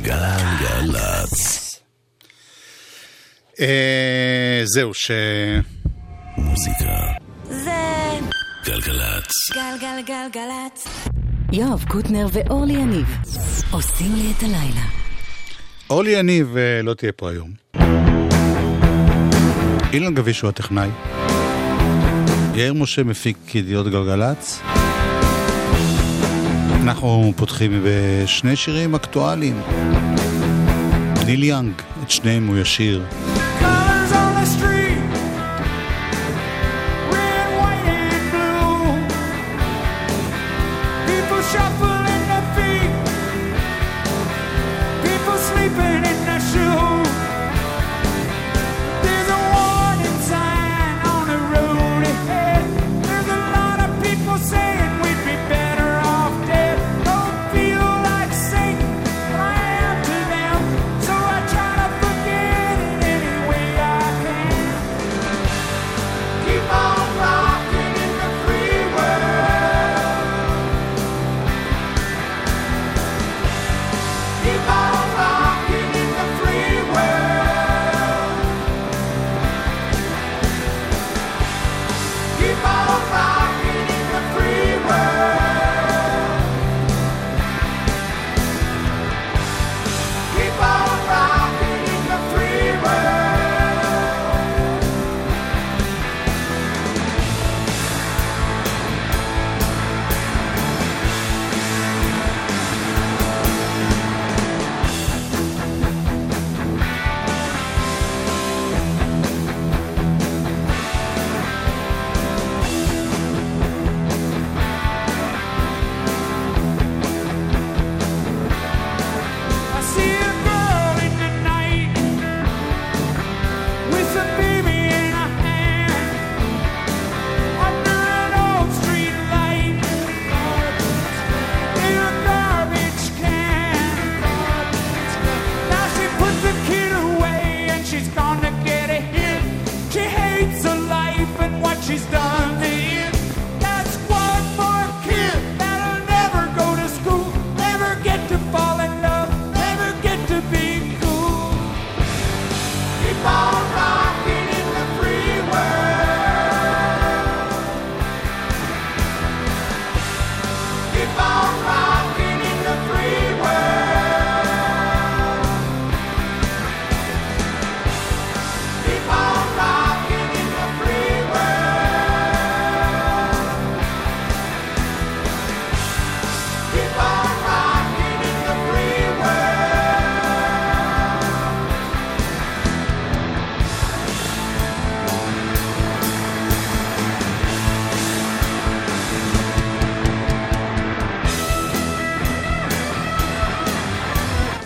גלגלצ. אה, זהו, ש... מוזיקה. זה... גלגלצ. גלגלגלגלצ. יואב קוטנר ואורלי יניב עושים לי את הלילה. אורלי יניב אה, לא תהיה פה היום. אילן גביש הוא הטכנאי. יאיר משה מפיק ידיעות גלגלצ. אנחנו פותחים בשני שירים אקטואליים. ניל יאנג, את שניהם הוא ישיר.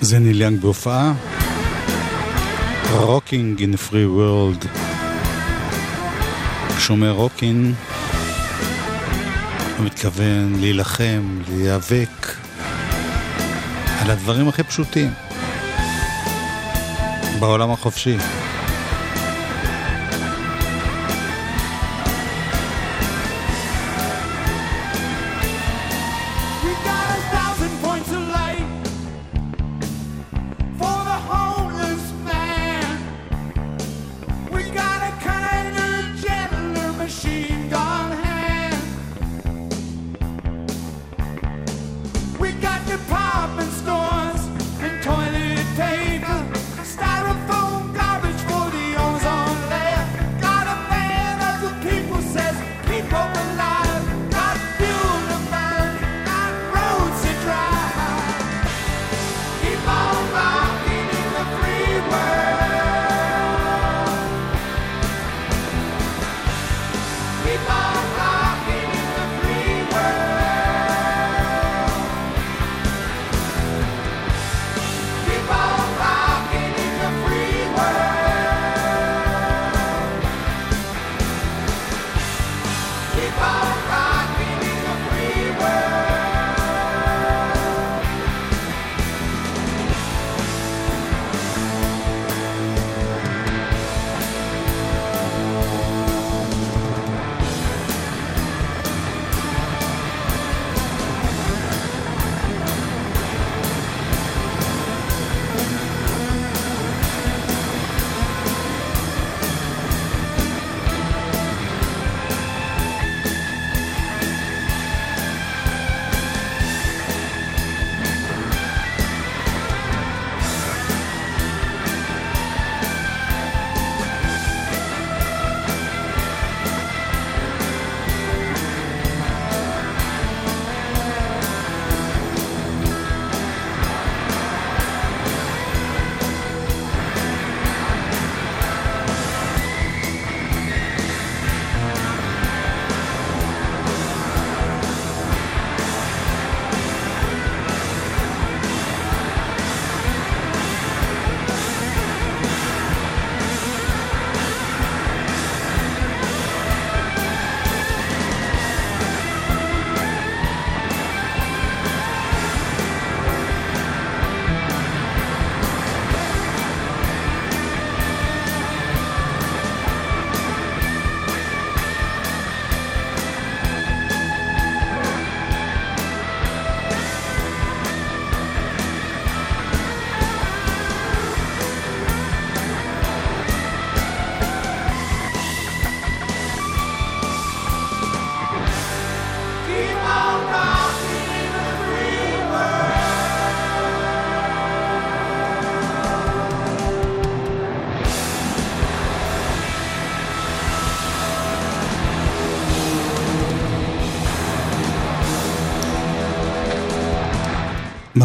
זה ניל יאנג בהופעה. Rocking in Free World. כשאומר Rocking, הוא מתכוון להילחם, להיאבק על הדברים הכי פשוטים בעולם החופשי.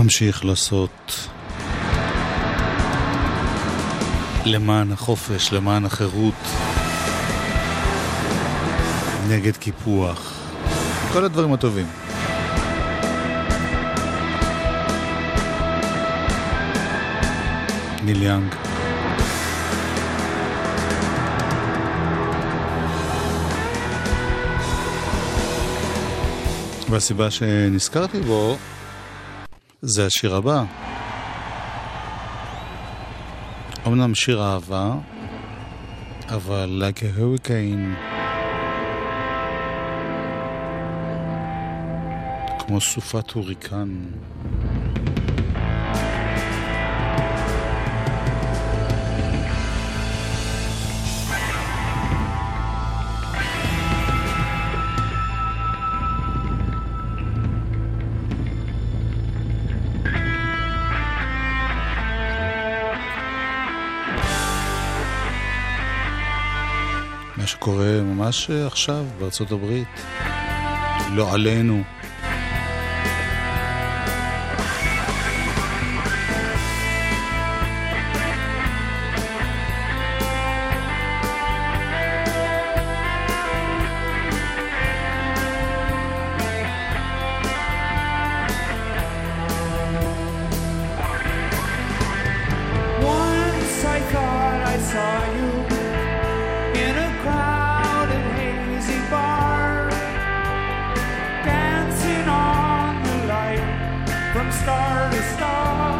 ממשיך לעשות למען החופש, למען החירות, נגד קיפוח, כל הדברים הטובים. ניל יאנג. והסיבה שנזכרתי בו זה השיר הבא. אמנם שיר אהבה, אבל like a hurricane, כמו סופת הוריקן. שקורה ממש עכשיו בארצות הברית, לא עלינו. Star to star.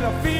with a.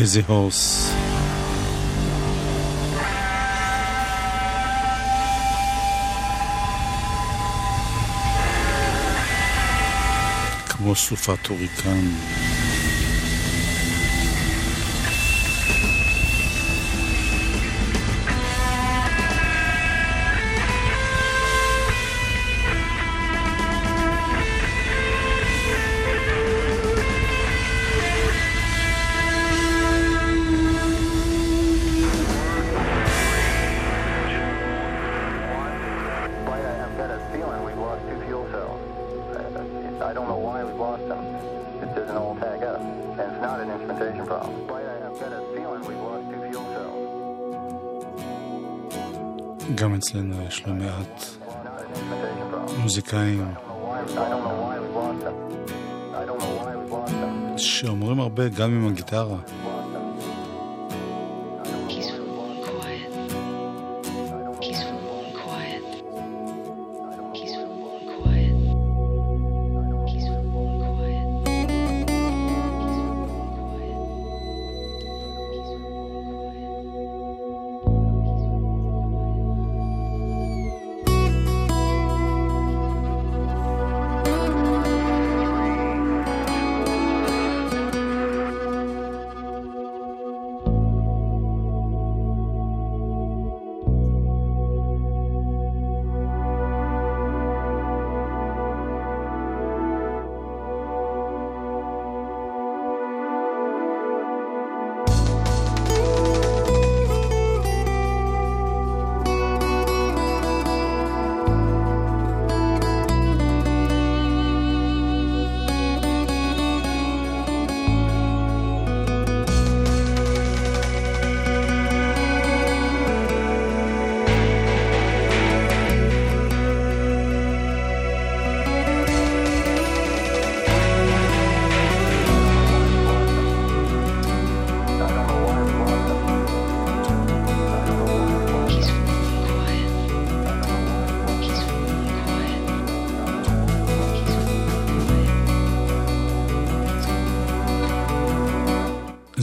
Crazy Horse. כמו סופת הוריקן. גם אצלנו יש לא מעט מוזיקאים שאומרים הרבה גם עם הגיטרה.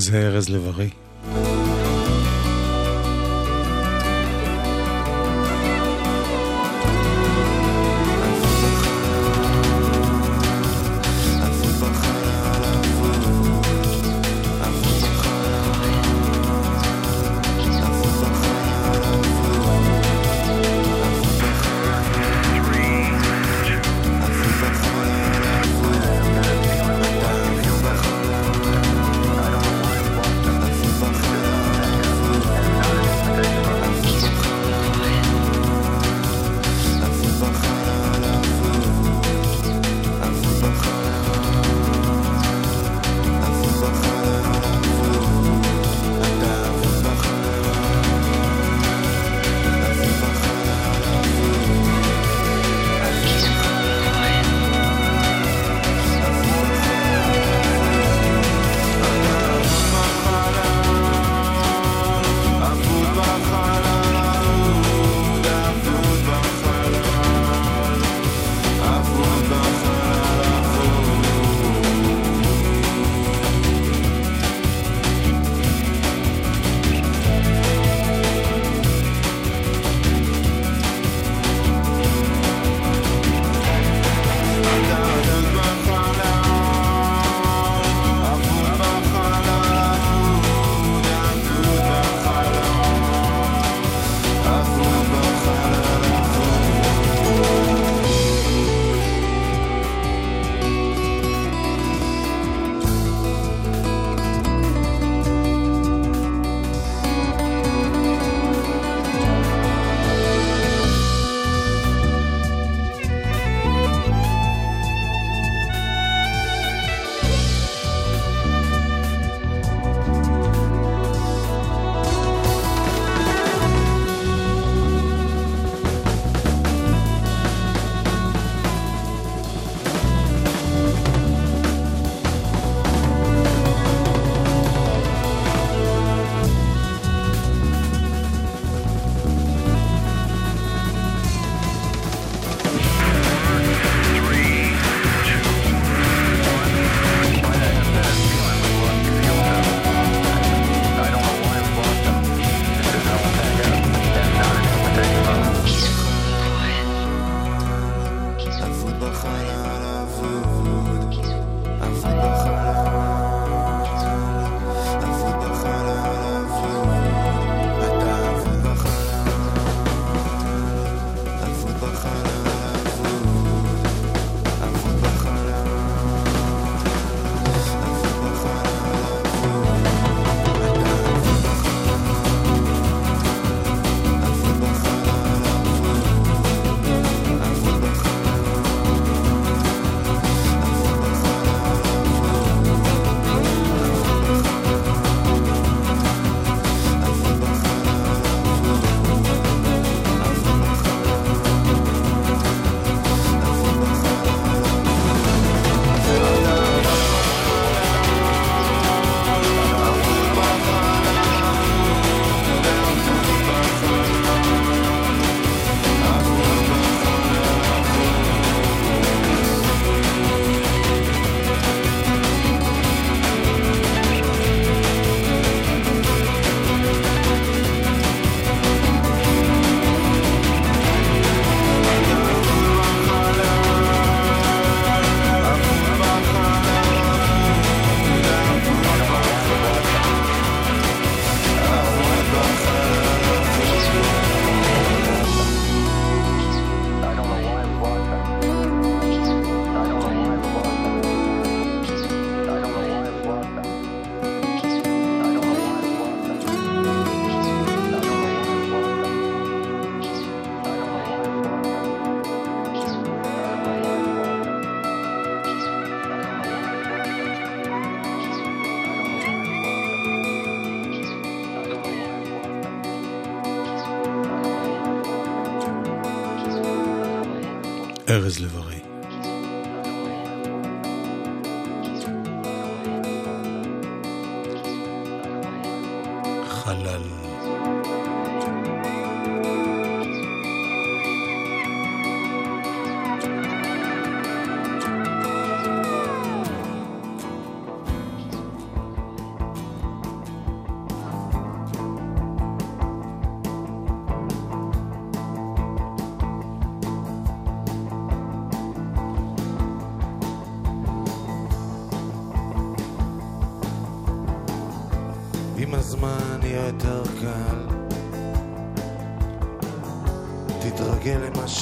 זה ארז לב-ארי.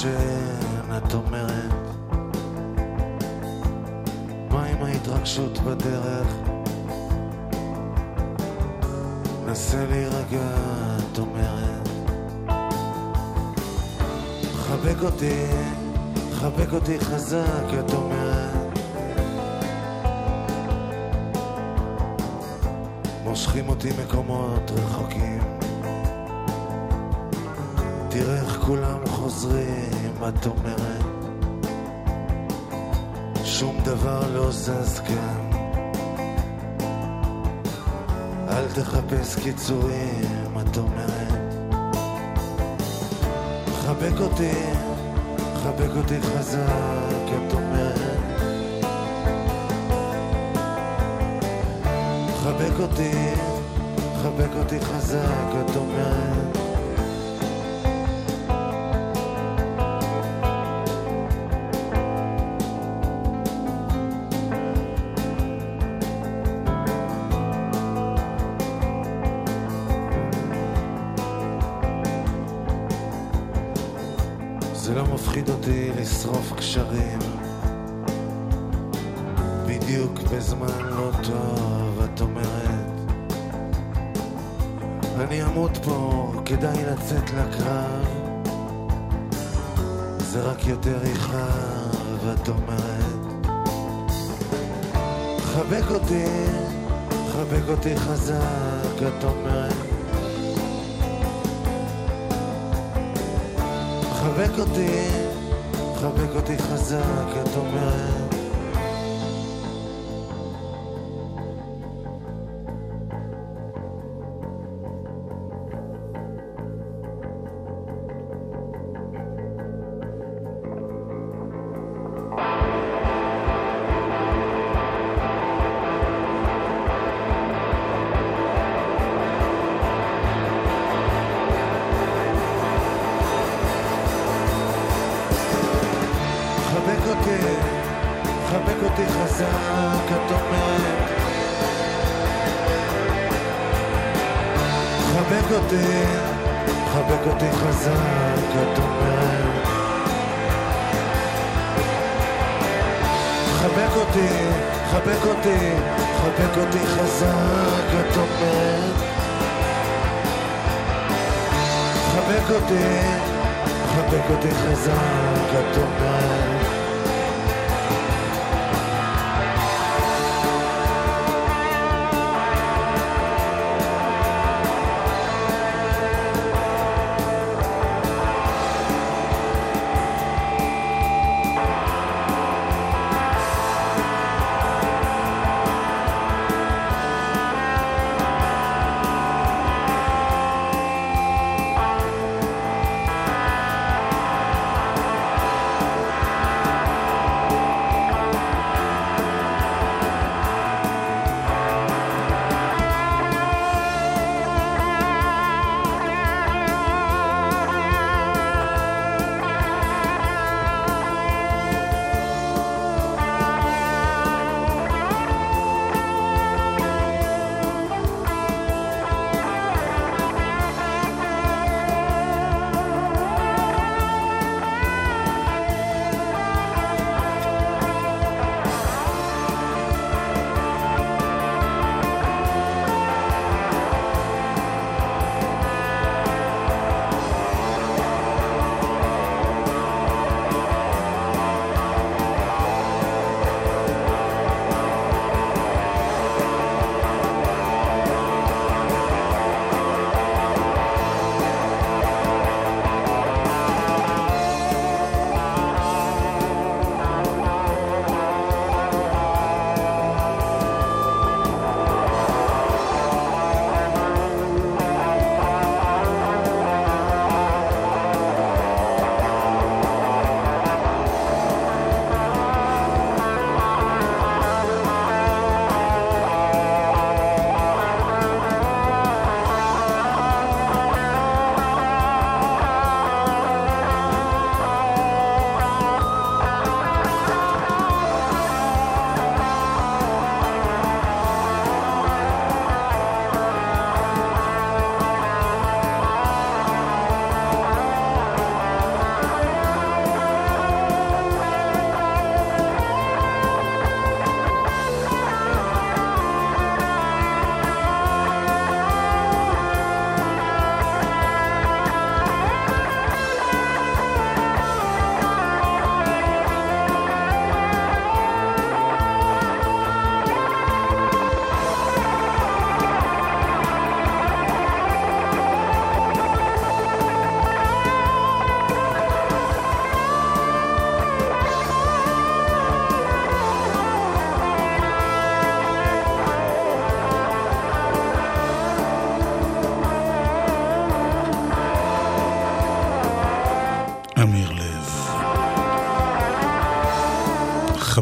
למה שאת אומרת. מה עם ההתרגשות בדרך? נסה להירגע, את אומרת. חבק אותי, חבק אותי חזק, את אומרת. מושכים אותי מקומות רחוקים. כולם חוזרים, את אומרת. שום דבר לא זז כאן. אל תחפש קיצורים, את אומרת. חבק אותי, חבק אותי חזק, את אומרת. חבק אותי, חבק אותי חזק, את אומרת. זה לא מפחיד אותי לשרוף קשרים. בדיוק בזמן לא טוב, את אומרת. אני אמות פה, כדאי לצאת לקרב. זה רק יותר יכאב, את אומרת. חבק אותי, חבק אותי חזק, את אומרת חבק אותי, חבק אותי חזק, את אומרת.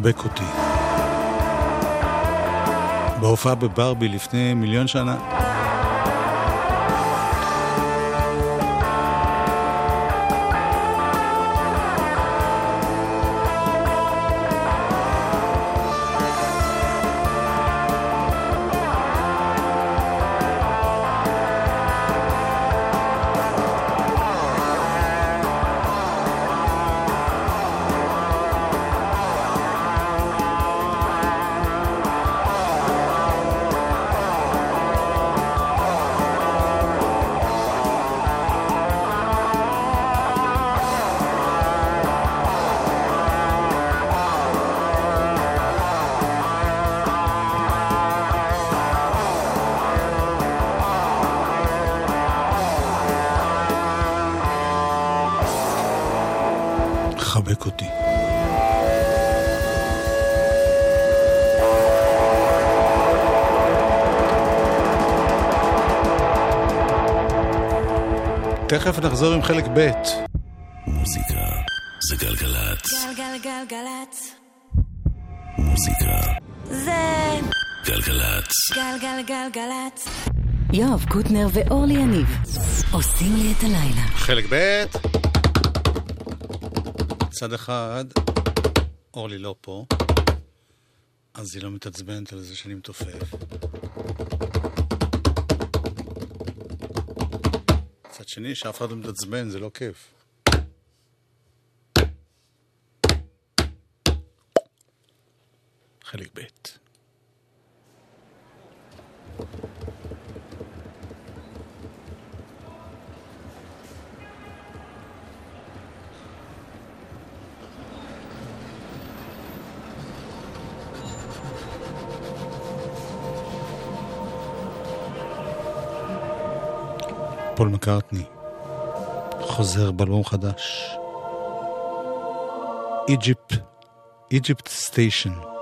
חבק אותי. בהופעה בברבי לפני מיליון שנה. תכף נחזור עם חלק ב'. מוזיקה זה גלגלצ. גלגלגלגלצ. מוזיקה זה גלגלצ. גלגלגלגלצ. יואב קוטנר ואורלי יניב עושים לי את הלילה. חלק ב', צד אחד, אורלי לא פה, אז היא לא מתעצבנת על זה שאני מתופף. שני, שאף אחד לא מתעצבן, זה לא כיף. פול מקארטני חוזר באלבום חדש. Egypt, Egypt Station.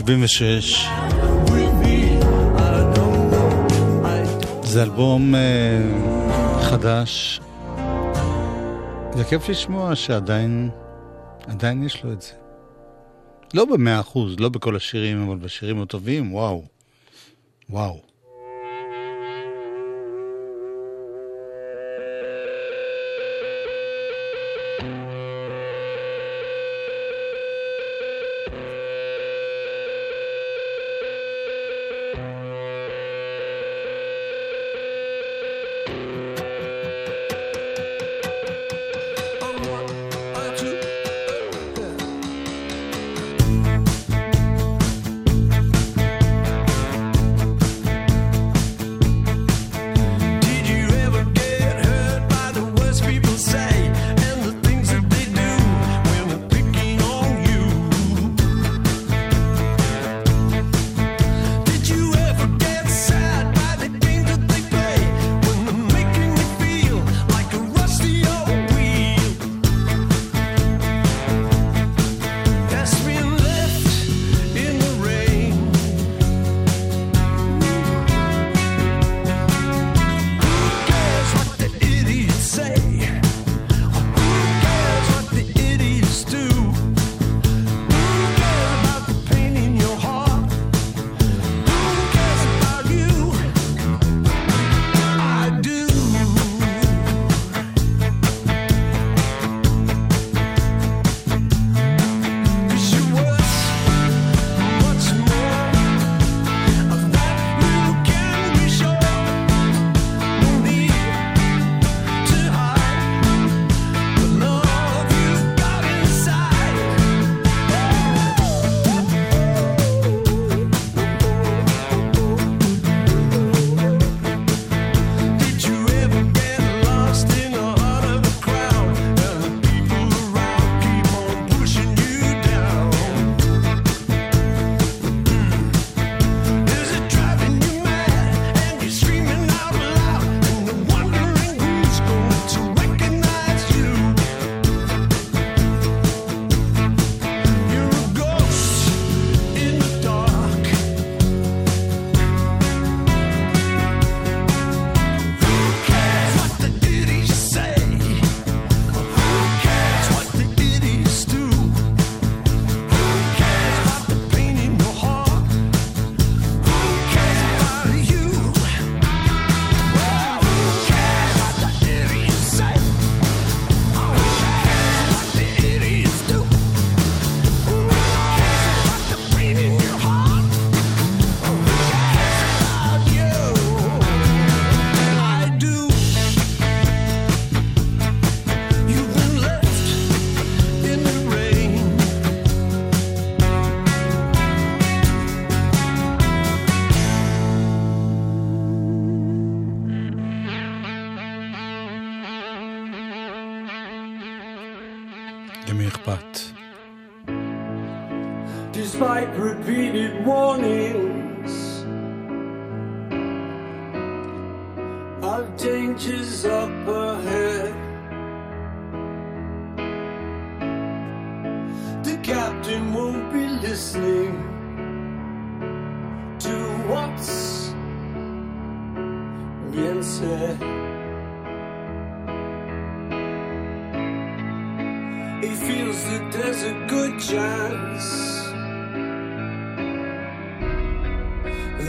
76. זה אלבום uh, חדש. זה כיף לשמוע שעדיין, עדיין יש לו את זה. לא במאה אחוז, לא בכל השירים, אבל בשירים הטובים, וואו. וואו.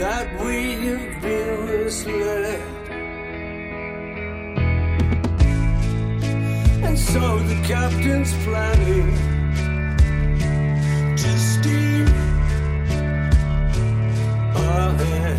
that we have been misled. And so the captain's planning to steer ahead.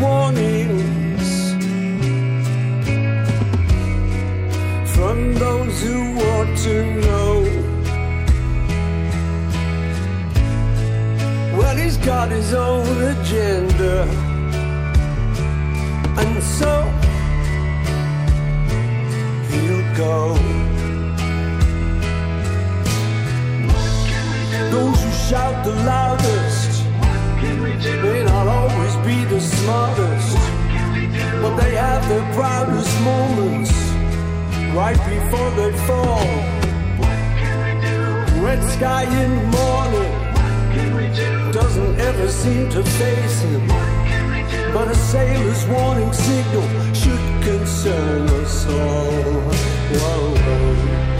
warnings from those who want to know. Well, he's got his own agenda, and so he'll go. Those who shout the loudest. The smartest, but they have their proudest moments right before they fall. Red sky in the morning doesn't ever seem to face him, but a sailor's warning signal should concern us all. Whoa, whoa.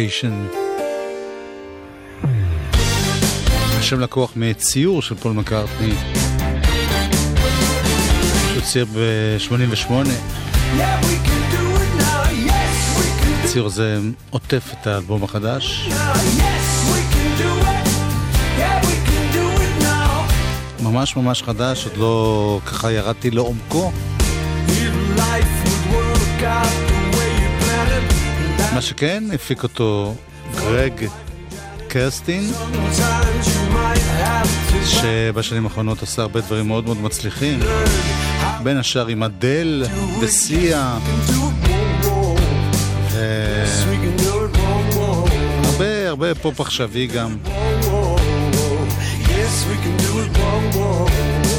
סטיישן. השם לקוח מציור של פול מקארטני, שהוא צייר ב-88. Yeah, we can do it now. Yes, we can do הציור הזה עוטף את האלבום החדש. ממש ממש חדש, עוד לא ככה ירדתי לעומקו. מה שכן, הפיק אותו גרג קרסטין, שבשנים האחרונות עושה הרבה דברים מאוד מאוד מצליחים. בין השאר עם אדל וסיה. והרבה. הרבה פופ עכשווי גם. Yes, we can do it one more.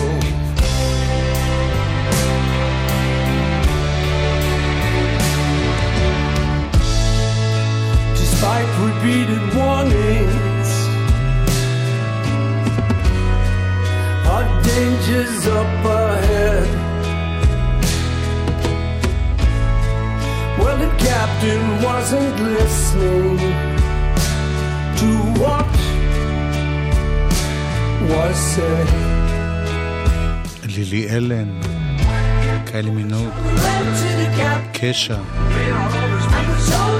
Despite repeated warnings, our dangers up ahead. Well, the captain wasn't listening to what was said. לילי אלן, קיילי מינוג, Led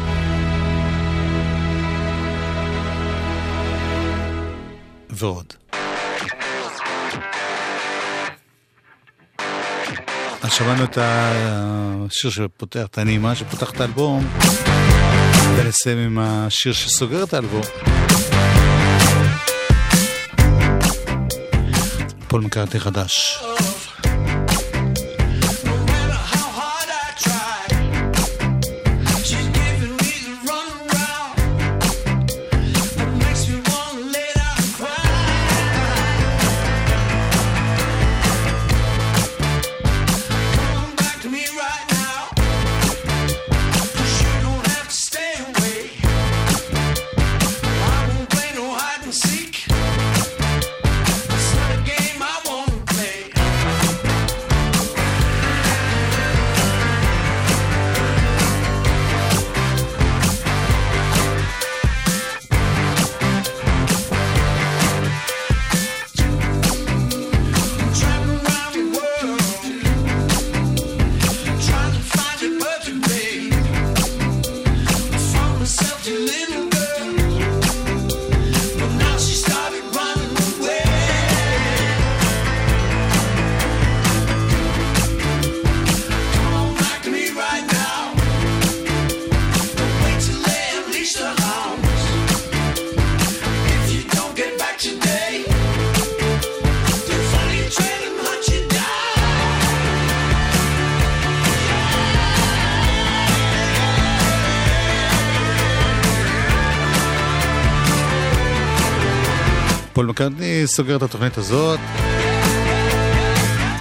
ועוד. אז שמענו את השיר שפותח, את הנעימה שפותח את האלבום, ונסיים עם השיר שסוגר את האלבום. פול מקארטי חדש. She's סוגר את התוכנית הזאת,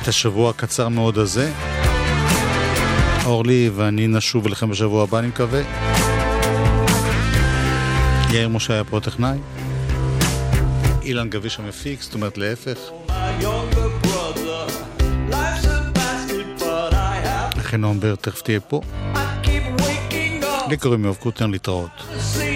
את השבוע הקצר מאוד הזה. אורלי ואני נשוב אליכם בשבוע הבא, אני מקווה. יאיר משה היה פה טכנאי. אילן גביש המפיק, זאת אומרת להפך. לכן נועם בר תכף תהיה פה. לי קוראים יואב קוטנר להתראות. see